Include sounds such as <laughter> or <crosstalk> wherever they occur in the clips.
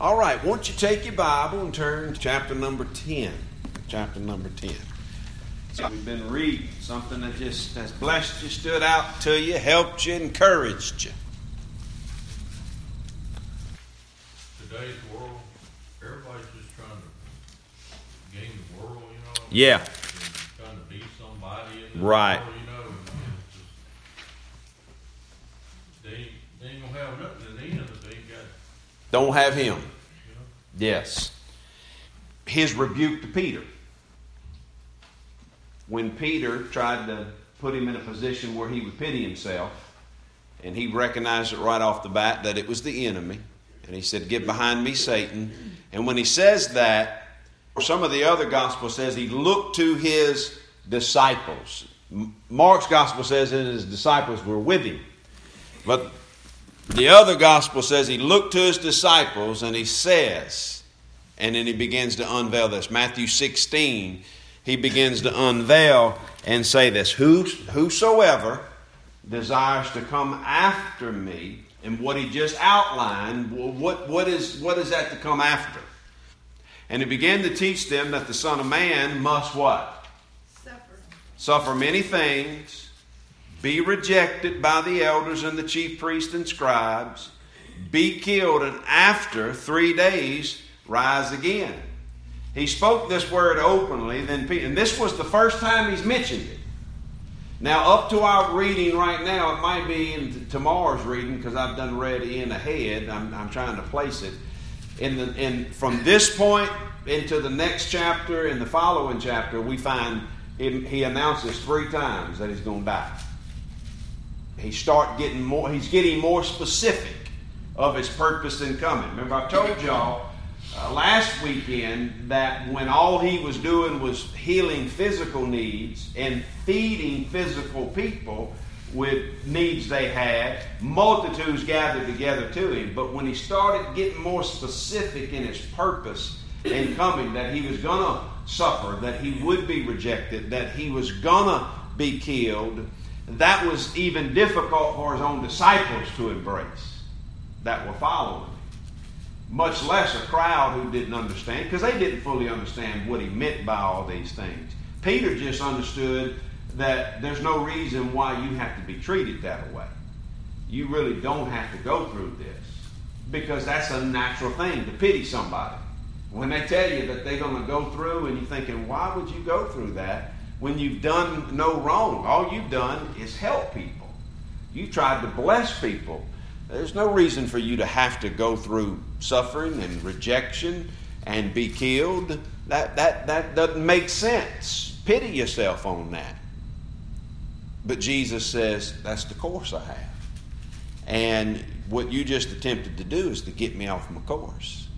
All right, won't you take your Bible and turn to chapter number 10? Chapter number 10. So we've been reading something that just has blessed you, stood out to you, helped you, encouraged you. Today's world, everybody's just trying to gain the world, you know. Yeah. Trying to be somebody in the Right. world, you know. and it's just- They, ain't- they ain't gonna have nothing in the end if they ain't got, Don't have him. Yes. His rebuke to Peter. When Peter tried to put him in a position where he would pity himself, and he recognized it right off the bat that it was the enemy, and he said, Get behind me, Satan. And when he says that, some of the other gospel says he looked to his disciples. Mark's gospel says that his disciples were with him. But the other gospel says he looked to his disciples and he says, and then he begins to unveil this. Matthew 16, he begins to unveil and say this Who, Whosoever desires to come after me, and what he just outlined, what, what, is, what is that to come after? And he began to teach them that the Son of Man must what? Suffer. Suffer many things, be rejected by the elders and the chief priests and scribes, be killed, and after three days rise again. He spoke this word openly, then and this was the first time he's mentioned it. Now, up to our reading right now, it might be in tomorrow's reading because I've done read in ahead. I'm, I'm trying to place it. In the, in, from this point into the next chapter, in the following chapter, we find him, he announces three times that he's going to die. He start getting more. He's getting more specific of his purpose in coming. Remember, I told y'all uh, last weekend that when all he was doing was healing physical needs and feeding physical people with needs they had, multitudes gathered together to him. But when he started getting more specific in his purpose in coming, that he was going to suffer, that he would be rejected, that he was going to be killed, that was even difficult for his own disciples to embrace that were following him much less a crowd who didn't understand, because they didn't fully understand what he meant by all these things. Peter just understood that there's no reason why you have to be treated that way. You really don't have to go through this, because that's a natural thing to pity somebody. When they tell you that they're going to go through, and you're thinking, why would you go through that when you've done no wrong? All you've done is help people. You tried to bless people. There's no reason for you to have to go through suffering and rejection and be killed. That, that, that doesn't make sense. Pity yourself on that. But Jesus says, that's the course I have. And what you just attempted to do is to get me off my course.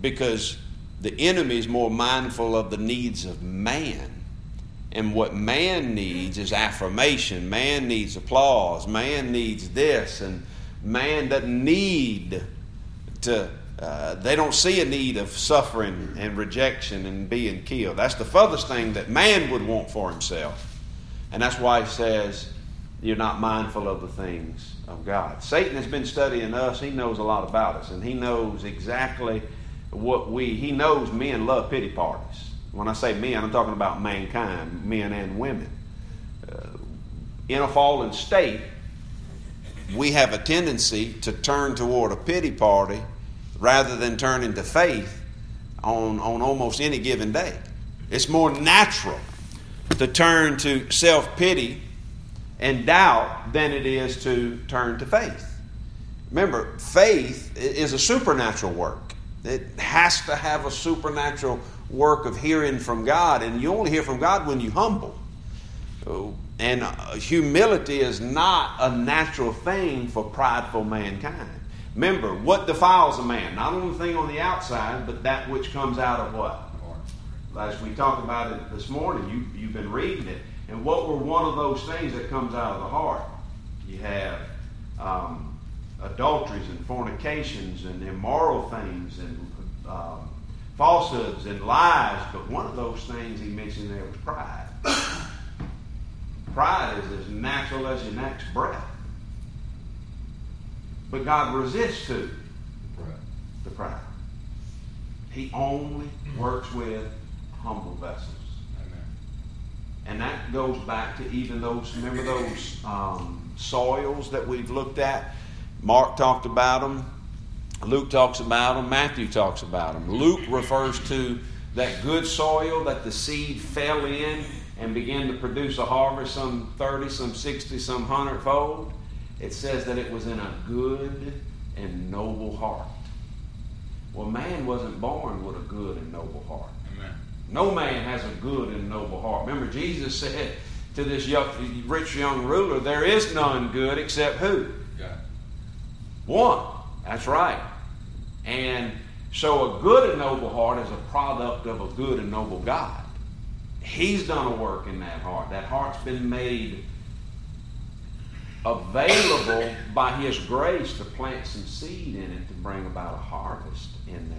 Because the enemy is more mindful of the needs of man. And what man needs is affirmation. Man needs applause. Man needs this. And man doesn't need to, uh, they don't see a need of suffering and rejection and being killed. That's the furthest thing that man would want for himself. And that's why he says, you're not mindful of the things of God. Satan has been studying us. He knows a lot about us. And he knows exactly what we, he knows men love pity parties. When I say men, I'm talking about mankind, men and women. Uh, in a fallen state, we have a tendency to turn toward a pity party rather than turning to faith on, on almost any given day. It's more natural to turn to self pity and doubt than it is to turn to faith. Remember, faith is a supernatural work. It has to have a supernatural work of hearing from God, and you only hear from God when you humble. And humility is not a natural thing for prideful mankind. Remember, what defiles a man? Not only the thing on the outside, but that which comes out of what? As we talked about it this morning, you, you've been reading it. And what were one of those things that comes out of the heart? You have um, adulteries and fornications and immoral things and um, falsehoods and lies. But one of those things he mentioned there was pride. <coughs> Pride is as natural as your next breath. But God resists to. Right. the pride. He only works with humble vessels. Amen. And that goes back to even those, remember those um, soils that we've looked at? Mark talked about them. Luke talks about them. Matthew talks about them. Luke refers to that good soil that the seed fell in and began to produce a harvest, some 30, some 60, some 100 fold. It says that it was in a good and noble heart. Well, man wasn't born with a good and noble heart. Amen. No man has a good and noble heart. Remember, Jesus said to this young, rich young ruler, There is none good except who? God. One. That's right. And so a good and noble heart is a product of a good and noble God. He's done a work in that heart. That heart's been made available by His grace to plant some seed in it to bring about a harvest in there.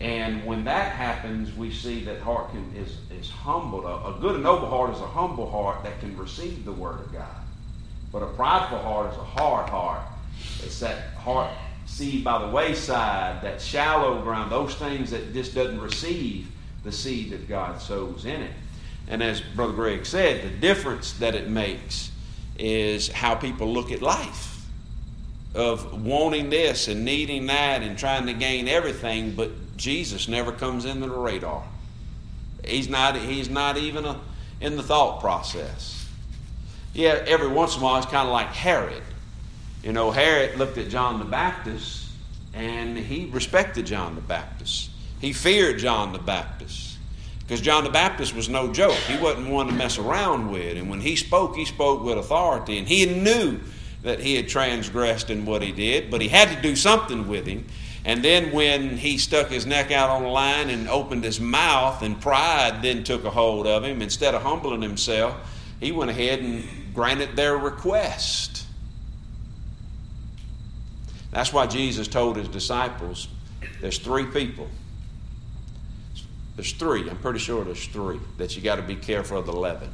And when that happens, we see that heart can, is, is humbled. A, a good and noble heart is a humble heart that can receive the Word of God. But a prideful heart is a hard heart. It's that heart seed by the wayside, that shallow ground, those things that just doesn't receive the seed that God sows in it. And as Brother Greg said, the difference that it makes is how people look at life of wanting this and needing that and trying to gain everything, but Jesus never comes into the radar. He's not, he's not even a, in the thought process. Yeah, every once in a while, it's kind of like Herod. You know, Herod looked at John the Baptist and he respected John the Baptist. He feared John the Baptist because John the Baptist was no joke. He wasn't one to mess around with. And when he spoke, he spoke with authority. And he knew that he had transgressed in what he did, but he had to do something with him. And then when he stuck his neck out on the line and opened his mouth, and pride then took a hold of him, instead of humbling himself, he went ahead and granted their request. That's why Jesus told his disciples there's three people. There's three. I'm pretty sure there's three that you got to be careful of the leaven.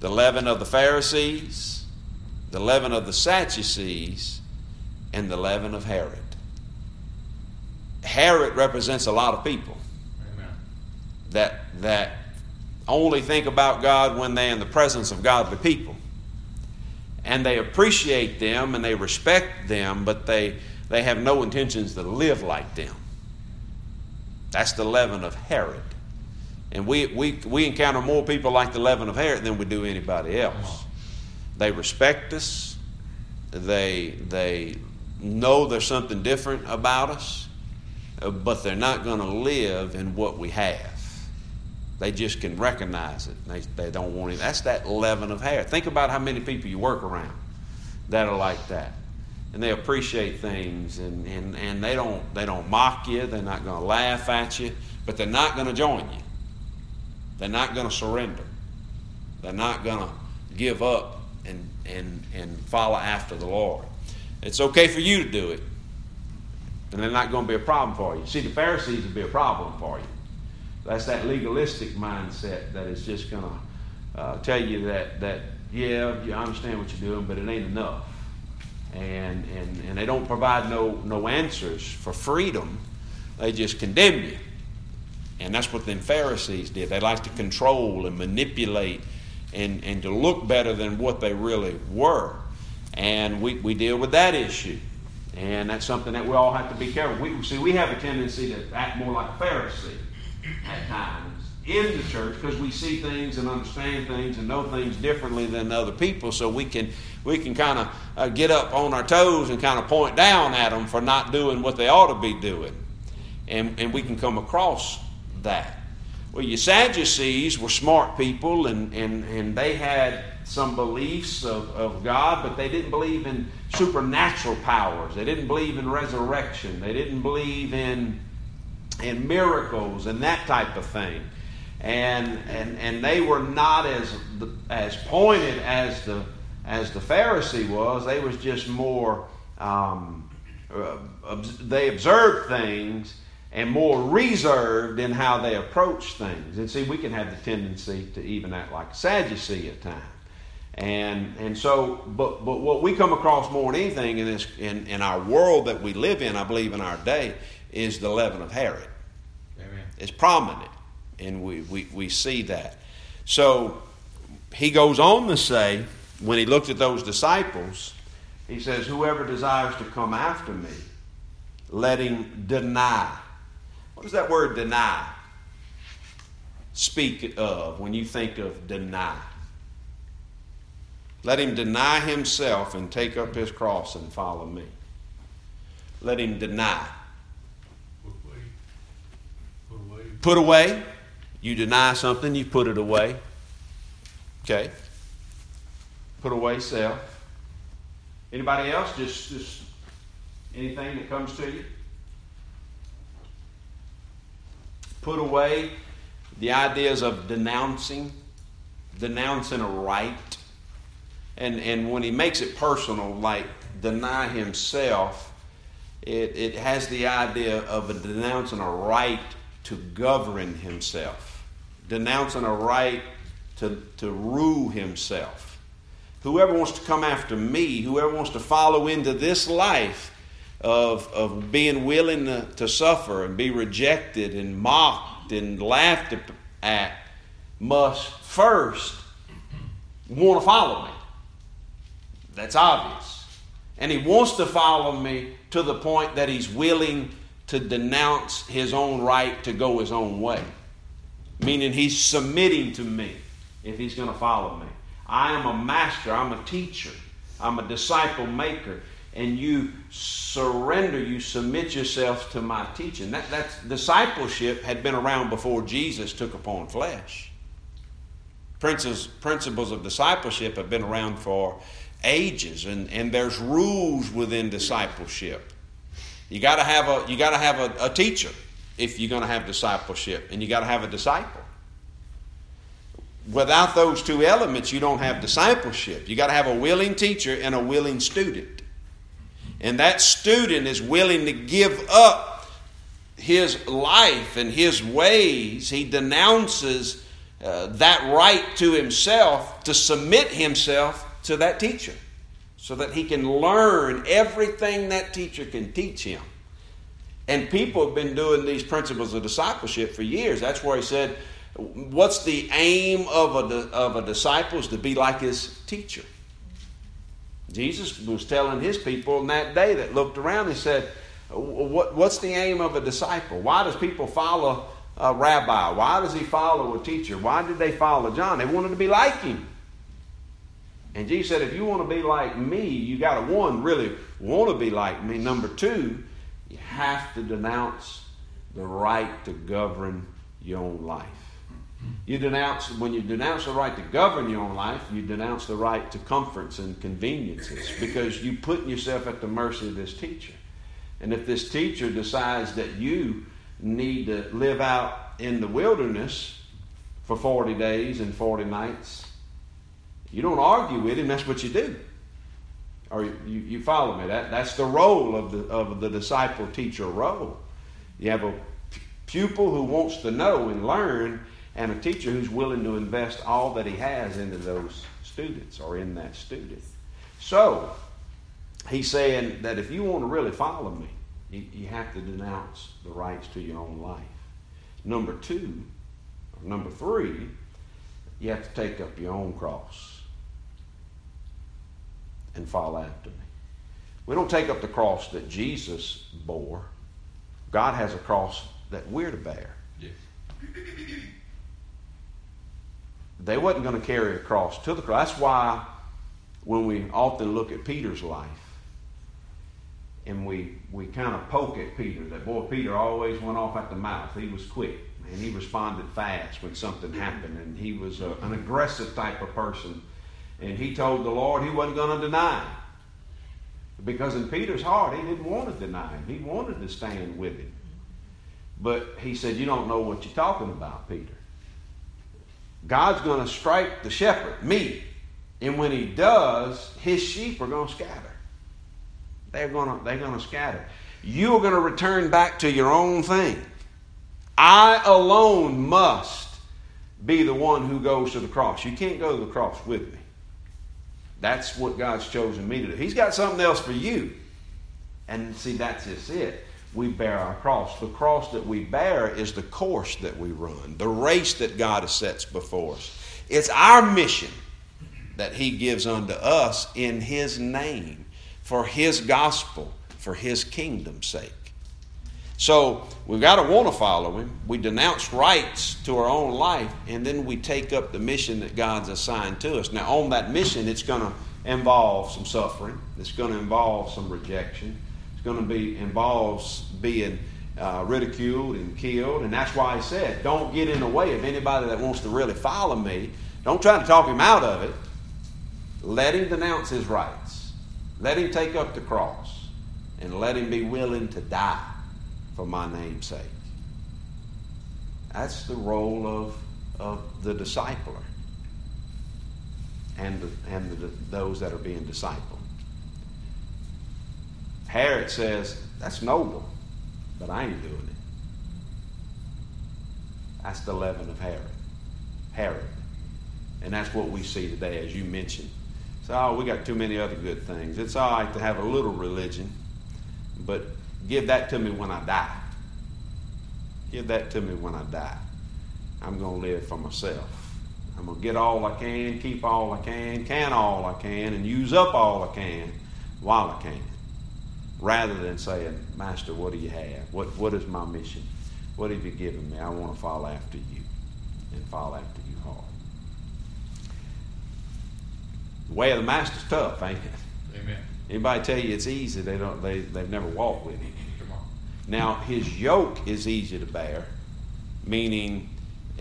The leaven of the Pharisees, the leaven of the Sadducees, and the leaven of Herod. Herod represents a lot of people Amen. that that only think about God when they're in the presence of godly people. And they appreciate them and they respect them, but they, they have no intentions to live like them. That's the leaven of Herod. And we, we, we encounter more people like the leaven of Herod than we do anybody else. They respect us. They, they know there's something different about us, but they're not going to live in what we have. They just can recognize it. They, they don't want it. That's that leaven of hair. Think about how many people you work around that are like that. And they appreciate things and, and, and they don't they don't mock you, they're not gonna laugh at you, but they're not gonna join you. They're not gonna surrender. They're not gonna give up and, and, and follow after the Lord. It's okay for you to do it, and they're not going to be a problem for you. See, the Pharisees would be a problem for you. That's that legalistic mindset that is just going to uh, tell you that, that, yeah, you understand what you're doing, but it ain't enough. And, and, and they don't provide no, no answers for freedom, they just condemn you. And that's what the Pharisees did. They like to control and manipulate and, and to look better than what they really were. And we, we deal with that issue. And that's something that we all have to be careful. We, see, we have a tendency to act more like a Pharisee at times in the church because we see things and understand things and know things differently than other people. So we can we can kind of uh, get up on our toes and kind of point down at them for not doing what they ought to be doing, and and we can come across that. Well, your Sadducees were smart people, and and and they had some beliefs of, of God, but they didn't believe in supernatural powers. They didn't believe in resurrection. They didn't believe in in miracles and that type of thing. And and and they were not as as pointed as the as the Pharisee was. They was just more. Um, uh, they observed things and more reserved in how they approach things. And see, we can have the tendency to even act like a Sadducee at times. And, and so, but, but what we come across more than anything in, this, in, in our world that we live in, I believe in our day, is the leaven of Herod. Amen. It's prominent, and we, we, we see that. So he goes on to say, when he looked at those disciples, he says, Whoever desires to come after me, let him deny. What does that word deny speak of when you think of deny? Let him deny himself and take up his cross and follow me. Let him deny. Put away. Put away. You deny something, you put it away. Okay. Put away self. Anybody else? Just, just anything that comes to you? Put away the ideas of denouncing, denouncing a right and and when he makes it personal, like deny himself, it, it has the idea of a denouncing a right to govern himself, denouncing a right to, to rule himself. Whoever wants to come after me, whoever wants to follow into this life of, of being willing to, to suffer and be rejected and mocked and laughed at, must first want to follow me. That's obvious. And he wants to follow me to the point that he's willing to denounce his own right to go his own way. Meaning he's submitting to me if he's going to follow me. I am a master, I'm a teacher, I'm a disciple maker, and you surrender, you submit yourself to my teaching. That that's, discipleship had been around before Jesus took upon flesh. Principles of discipleship have been around for ages, and, and there's rules within discipleship. You got to have a you got to have a, a teacher if you're going to have discipleship, and you got to have a disciple. Without those two elements, you don't have discipleship. You got to have a willing teacher and a willing student. And that student is willing to give up his life and his ways. He denounces uh, that right to himself to submit himself to that teacher so that he can learn everything that teacher can teach him. And people have been doing these principles of discipleship for years. That's where he said, What's the aim of a, of a disciple is to be like his teacher. Jesus was telling his people in that day that looked around, he said, what, What's the aim of a disciple? Why does people follow a rabbi? Why does he follow a teacher? Why did they follow John? They wanted to be like him. And Jesus said, if you want to be like me, you got to, one, really want to be like me. Number two, you have to denounce the right to govern your own life. You denounce, when you denounce the right to govern your own life, you denounce the right to comforts and conveniences because you put yourself at the mercy of this teacher. And if this teacher decides that you need to live out in the wilderness for 40 days and 40 nights, you don't argue with him, that's what you do. Or you, you follow me. That, that's the role of the, of the disciple teacher role. You have a pupil who wants to know and learn, and a teacher who's willing to invest all that he has into those students or in that student. So, he's saying that if you want to really follow me, you, you have to denounce the rights to your own life. Number two, or number three, you have to take up your own cross and follow after me. We don't take up the cross that Jesus bore. God has a cross that we're to bear. Yeah. They wasn't going to carry a cross to the cross. That's why when we often look at Peter's life and we, we kind of poke at Peter, that boy Peter always went off at the mouth. He was quick and he responded fast when something happened and he was a, an aggressive type of person and he told the Lord he wasn't going to deny him. Because in Peter's heart, he didn't want to deny him. He wanted to stand with him. But he said, You don't know what you're talking about, Peter. God's going to strike the shepherd, me. And when he does, his sheep are going to scatter. They're going to, they're going to scatter. You are going to return back to your own thing. I alone must be the one who goes to the cross. You can't go to the cross with me. That's what God's chosen me to do. He's got something else for you. And see, that's just it. We bear our cross. The cross that we bear is the course that we run, the race that God has sets before us. It's our mission that He gives unto us in His name, for His gospel, for His kingdom's sake. So we've got to want to follow Him. We denounce rights to our own life, and then we take up the mission that God's assigned to us. Now, on that mission, it's going to involve some suffering, it's going to involve some rejection, it's going to be involves being uh, ridiculed and killed, and that's why He said, "Don't get in the way of anybody that wants to really follow me. Don't try to talk him out of it. Let him denounce his rights. Let him take up the cross, and let him be willing to die." For my name's sake. That's the role of, of the discipler and, the, and the, those that are being discipled. Herod says, That's noble, but I ain't doing it. That's the leaven of Herod. Herod. And that's what we see today, as you mentioned. So, oh, we got too many other good things. It's all right to have a little religion, but Give that to me when I die. Give that to me when I die. I'm going to live for myself. I'm going to get all I can, keep all I can, can all I can, and use up all I can while I can. Rather than saying, Master, what do you have? What, what is my mission? What have you given me? I want to follow after you and follow after you hard. The way of the master's tough, ain't it? Amen. Anybody tell you it's easy? They don't. They they've never walked with him. Now his yoke is easy to bear, meaning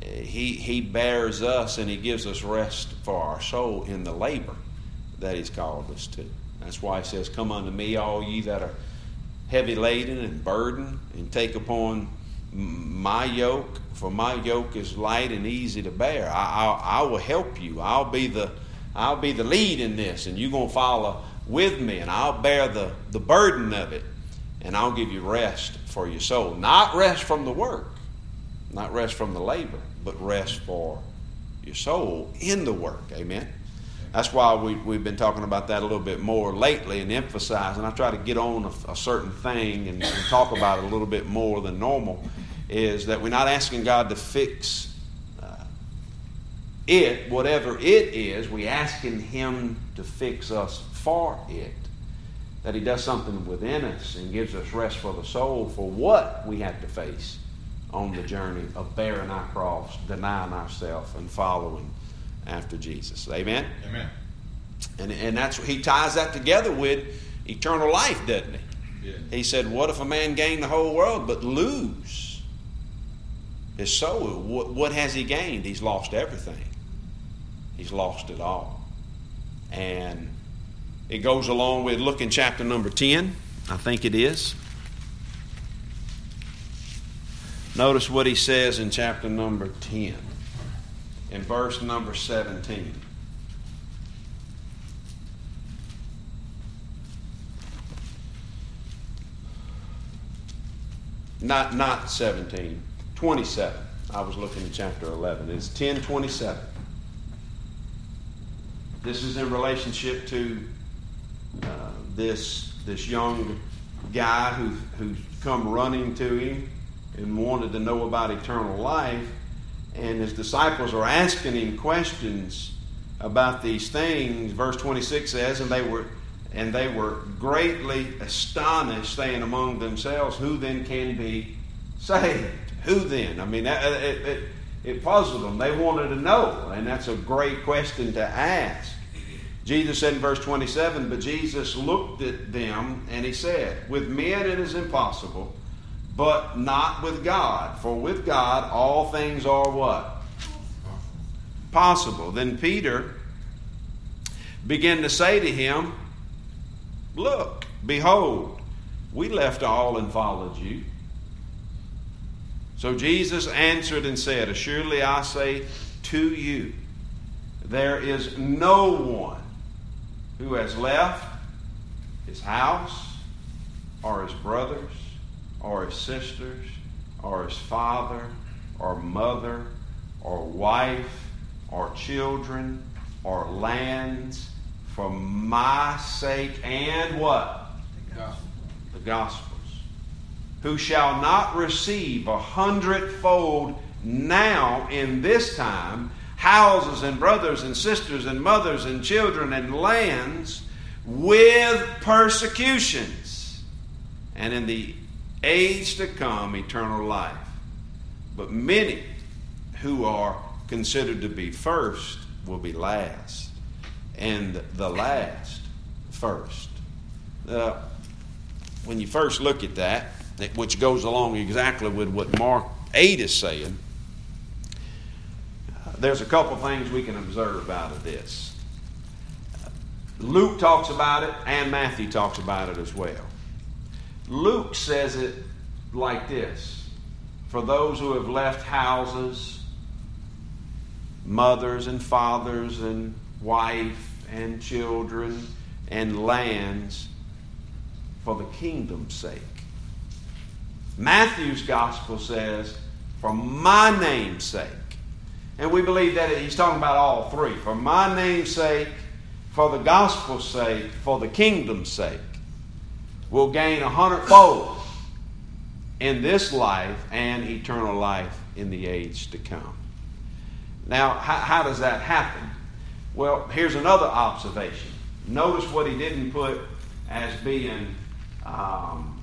eh, he he bears us and he gives us rest for our soul in the labor that he's called us to. That's why he says, "Come unto me, all ye that are heavy laden and burdened, and take upon my yoke. For my yoke is light and easy to bear. I, I, I will help you. I'll be the I'll be the lead in this, and you're gonna follow." With me, and I'll bear the, the burden of it, and I'll give you rest for your soul. Not rest from the work, not rest from the labor, but rest for your soul in the work. Amen. That's why we, we've been talking about that a little bit more lately and emphasizing. I try to get on a, a certain thing and, and talk about it a little bit more than normal. Is that we're not asking God to fix uh, it, whatever it is, we asking Him to fix us for it. That He does something within us and gives us rest for the soul for what we have to face on the journey of bearing our cross, denying ourselves, and following after Jesus. Amen? Amen. And, and that's he ties that together with eternal life, doesn't he? Yeah. He said, What if a man gain the whole world but lose his soul? What, what has he gained? He's lost everything. He's lost it all. And it goes along with, look in chapter number 10, I think it is. Notice what he says in chapter number 10, in verse number 17. Not, not 17, 27. I was looking at chapter 11. It's 1027. This is in relationship to uh, this this young guy who who come running to him and wanted to know about eternal life, and his disciples are asking him questions about these things. Verse twenty six says, and they were and they were greatly astonished, saying among themselves, "Who then can be saved? Who then?" I mean, it, it, it puzzled them. They wanted to know, and that's a great question to ask. Jesus said in verse 27, But Jesus looked at them and he said, With men it is impossible, but not with God. For with God all things are what? Possible. Then Peter began to say to him, Look, behold, we left all and followed you. So Jesus answered and said, Assuredly I say to you, there is no one who has left his house, or his brothers, or his sisters, or his father, or mother, or wife, or children, or lands for my sake and what? The gospel. The Gospels. Who shall not receive a hundredfold now in this time houses and brothers and sisters and mothers and children and lands with persecutions, and in the age to come eternal life. But many who are considered to be first will be last, and the last first. Uh, when you first look at that, which goes along exactly with what Mark 8 is saying, there's a couple things we can observe out of this. Luke talks about it, and Matthew talks about it as well. Luke says it like this For those who have left houses, mothers and fathers, and wife and children, and lands, for the kingdom's sake. Matthew's gospel says, For my name's sake. And we believe that he's talking about all three. For my name's sake, for the gospel's sake, for the kingdom's sake, will gain a hundredfold in this life and eternal life in the age to come. Now, how, how does that happen? Well, here's another observation. Notice what he didn't put as being um,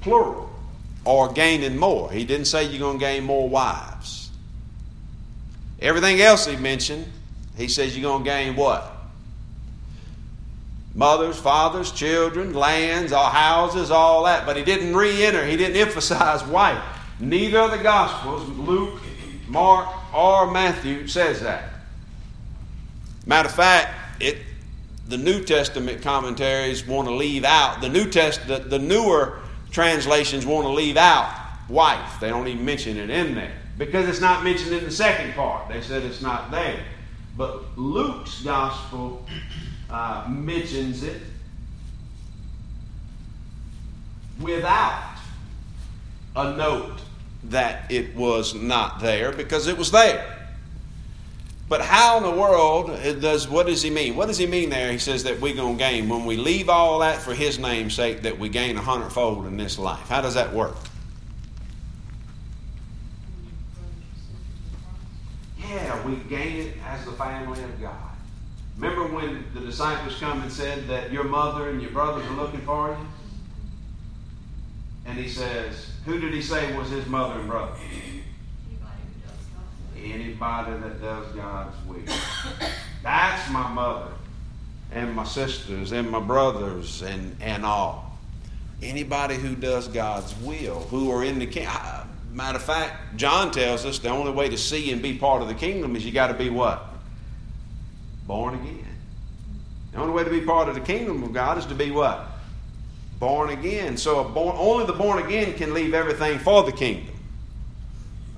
plural or gaining more. He didn't say you're going to gain more wives. Everything else he mentioned, he says you're going to gain what? Mothers, fathers, children, lands, all houses, all that. But he didn't re enter, he didn't <laughs> emphasize wife. Neither of the Gospels, Luke, Mark, or Matthew, says that. Matter of fact, it the New Testament commentaries want to leave out the New Test the, the newer translations want to leave out wife. They don't even mention it in there because it's not mentioned in the second part. They said it's not there. But Luke's gospel uh, mentions it without a note that it was not there because it was there. But how in the world does what does he mean? What does he mean there? He says that we're gonna gain when we leave all that for his name's sake that we gain a hundredfold in this life. How does that work? Yeah, we gain it as the family of God. Remember when the disciples come and said that your mother and your brothers are looking for you? And he says, who did he say was his mother and brother? Anybody that does God's will. That's my mother and my sisters and my brothers and, and all. Anybody who does God's will, who are in the kingdom. Matter of fact, John tells us the only way to see and be part of the kingdom is you got to be what? Born again. The only way to be part of the kingdom of God is to be what? Born again. So born, only the born again can leave everything for the kingdom.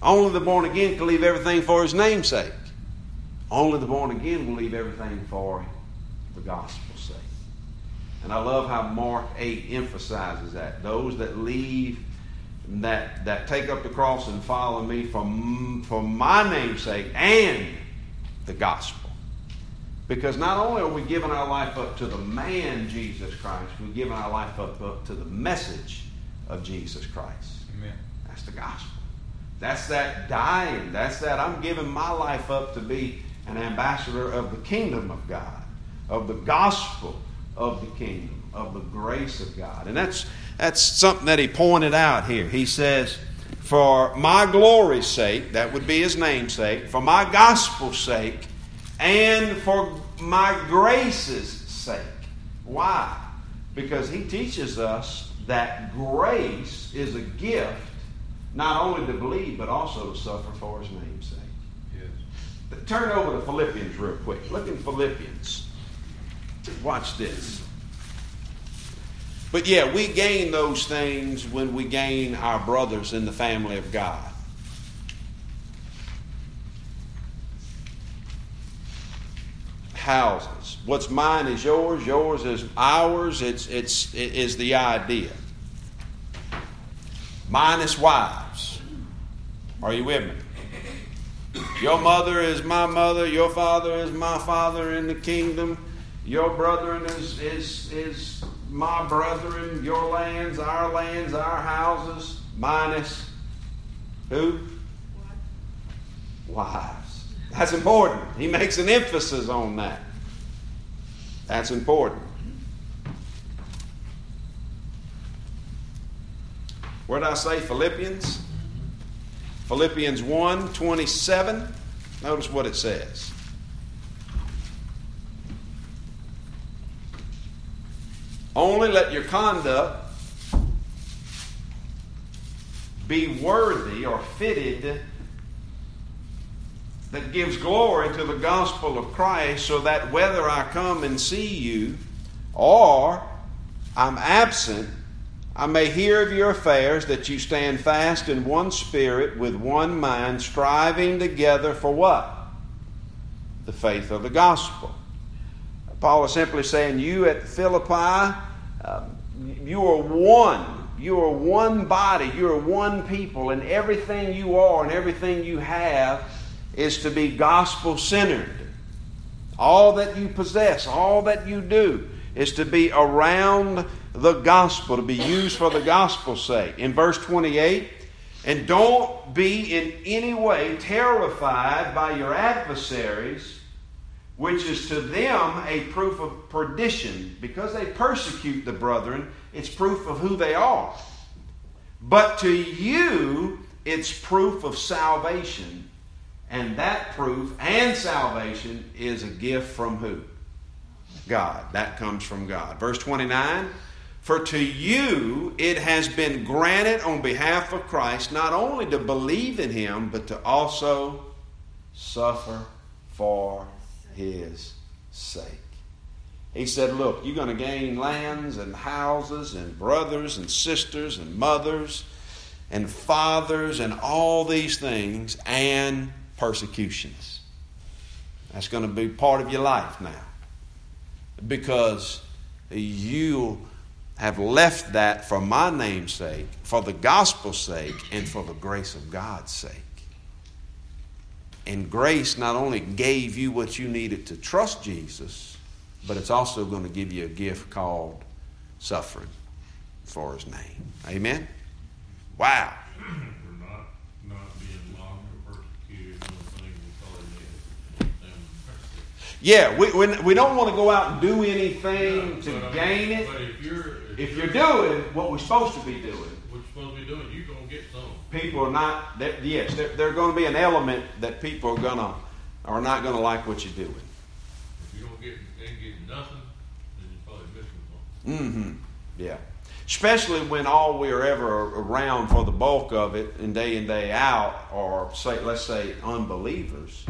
Only the born again can leave everything for his namesake. Only the born again will leave everything for the gospel's sake. And I love how Mark 8 emphasizes that. Those that leave that, that take up the cross and follow me for, for my name's sake and the gospel. Because not only are we giving our life up to the man Jesus Christ, we're giving our life up, up to the message of Jesus Christ. Amen. That's the gospel. That's that dying. That's that I'm giving my life up to be an ambassador of the kingdom of God, of the gospel of the kingdom, of the grace of God. And that's that's something that he pointed out here. He says, For my glory's sake, that would be his namesake, for my gospel's sake, and for my grace's sake. Why? Because he teaches us that grace is a gift not only to believe, but also to suffer for his name's sake. Yes. Turn over to Philippians real quick. Look in Philippians. Watch this. But yeah, we gain those things when we gain our brothers in the family of God. Houses. What's mine is yours, yours is ours. It's, it's, it is the idea. Minus wives. Are you with me? Your mother is my mother, your father is my father in the kingdom Your brethren is, is, is my brethren, your lands, our lands, our houses, minus who? Wives. That's important. He makes an emphasis on that. That's important. Where did I say Philippians? Philippians 1 27. Notice what it says. Only let your conduct be worthy or fitted that gives glory to the gospel of Christ, so that whether I come and see you or I'm absent, I may hear of your affairs, that you stand fast in one spirit, with one mind, striving together for what? The faith of the gospel. Paul is simply saying, You at Philippi, um, you are one. You are one body. You are one people. And everything you are and everything you have is to be gospel centered. All that you possess, all that you do, is to be around the gospel, to be used for the gospel's sake. In verse 28, and don't be in any way terrified by your adversaries, which is to them a proof of perdition. Because they persecute the brethren, it's proof of who they are. But to you, it's proof of salvation. And that proof and salvation is a gift from who? God. That comes from God. Verse 29 For to you it has been granted on behalf of Christ not only to believe in him, but to also suffer for his sake. He said, Look, you're going to gain lands and houses and brothers and sisters and mothers and fathers and all these things and persecutions. That's going to be part of your life now. Because you have left that for my name's sake, for the gospel's sake, and for the grace of God's sake. And grace not only gave you what you needed to trust Jesus, but it's also going to give you a gift called suffering for his name. Amen? Wow. We're not, not being mocked or persecuted, one thing we probably need them persecuted. Yeah, we, we, we don't want to go out and do anything to But I mean, gain it. But if you're, If you're doing what we're supposed to be doing, you're supposed to be doing, you're gonna get some. People are not, they're- yes, there, there's going to be an element that people are going to, are not going to like what you're doing. If you don't get, ain't getting nothing, then you're probably missing something. Mm-hmm. Yeah. Especially when all we're ever around for the bulk of it, and day in day out, are say, let's say, unbelievers.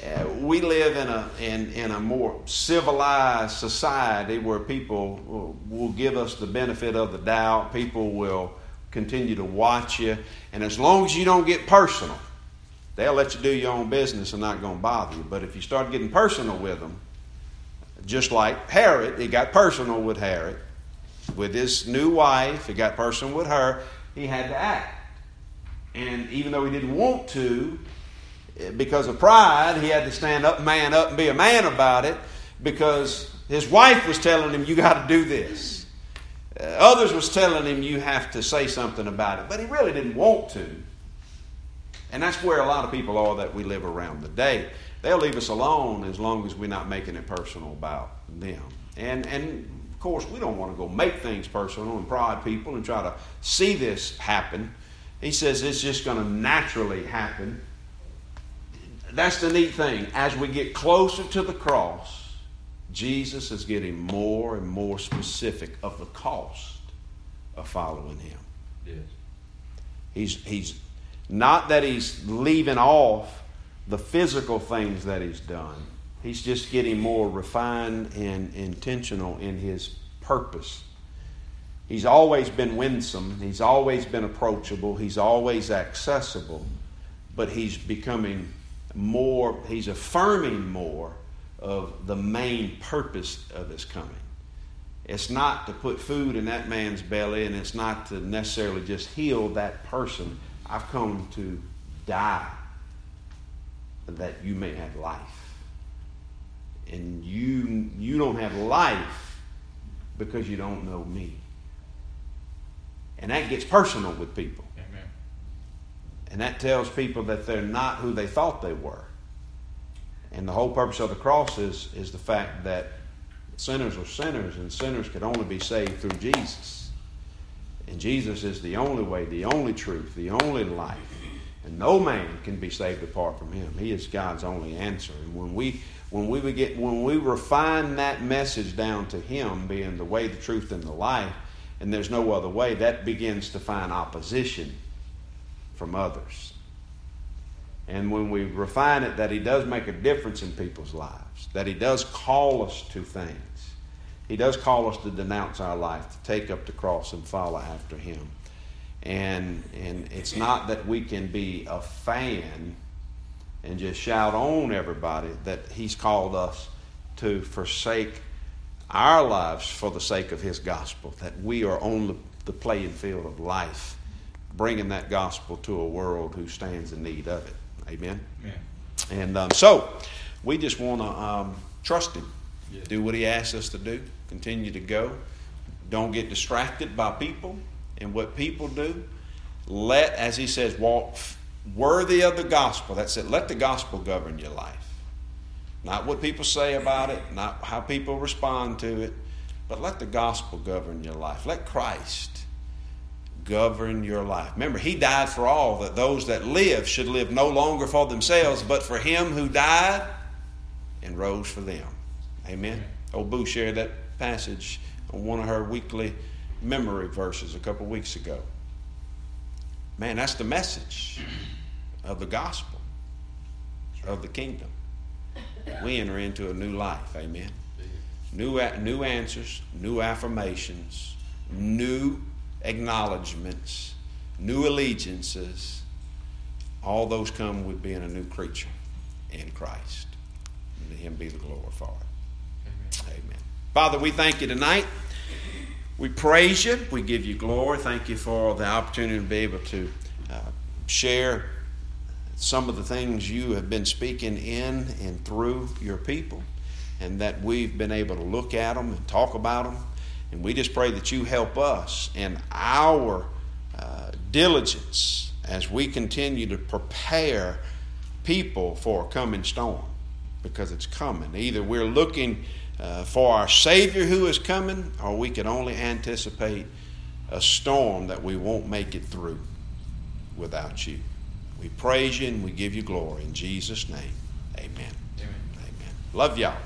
Uh, we live in a in, in a more civilized society where people will, will give us the benefit of the doubt. People will continue to watch you, and as long as you don't get personal, they'll let you do your own business and not going to bother you. But if you start getting personal with them, just like Herod, he got personal with Herod, with his new wife, he got personal with her, he had to act. And even though he didn't want to, eh, because of pride, he had to stand up, man up, and be a man about it because his wife was telling him, You got to do this. Uh, others was telling him, You have to say something about it. But he really didn't want to. And that's where a lot of people are that we live around today. They'll leave us alone as long as we're not making it personal about them. And, and of course, we don't want to go make things personal and prod people and try to see this happen. He says it's just going to naturally happen. That's the neat thing. As we get closer to the cross, Jesus is getting more and more specific of the cost of following him. Yes. He's, he's not that he's leaving off the physical things that he's done. He's just getting more refined and intentional in his purpose. He's always been winsome. He's always been approachable. He's always accessible. But he's becoming more, he's affirming more of the main purpose of his coming. It's not to put food in that man's belly, and it's not to necessarily just heal that person. I've come to die that you may have life. and you you don't have life because you don't know me. And that gets personal with people. Amen. And that tells people that they're not who they thought they were. And the whole purpose of the cross is, is the fact that sinners are sinners and sinners could only be saved through Jesus. And Jesus is the only way, the only truth, the only life. And no man can be saved apart from him. He is God's only answer. And when we when we get when we refine that message down to him being the way, the truth, and the life, and there's no other way, that begins to find opposition from others. And when we refine it, that He does make a difference in people's lives, that He does call us to things. He does call us to denounce our life, to take up the cross and follow after Him. And, and it's not that we can be a fan and just shout on everybody that He's called us to forsake our lives for the sake of His gospel, that we are on the, the playing field of life, bringing that gospel to a world who stands in need of it. Amen. Amen. And um, so we just want to um, trust Him, Yes. do what He asks us to do, continue to go. Don't get distracted by people and what people do. Let, as He says, walk worthy of the gospel. That's it. Let the gospel govern your life. Not what people say about it, not how people respond to it, but let the gospel govern your life. Let Christ govern your life. Remember, He died for all, that those that live should live no longer for themselves, but for Him who died and rose for them. Amen. Old Boo shared that passage on one of her weekly memory verses a couple weeks ago. Man, that's the message of the gospel, of the kingdom. We enter into a new life. Amen. New, new answers, new affirmations, new acknowledgments, new allegiances. All those come with being a new creature in Christ. And to Him be the glory for it. Amen. Amen. Father, we thank you tonight. We praise you. We give you glory. Thank you for the opportunity to be able to uh, share some of the things you have been speaking in and through your people, and that we've been able to look at them and talk about them. And we just pray that you help us in our uh, diligence as we continue to prepare people for a coming storm because it's coming. Either we're looking uh, for our Savior who is coming, or we can only anticipate a storm that we won't make it through without you. We praise you and we give you glory. In Jesus' name, amen. Amen. Amen. Love y'all.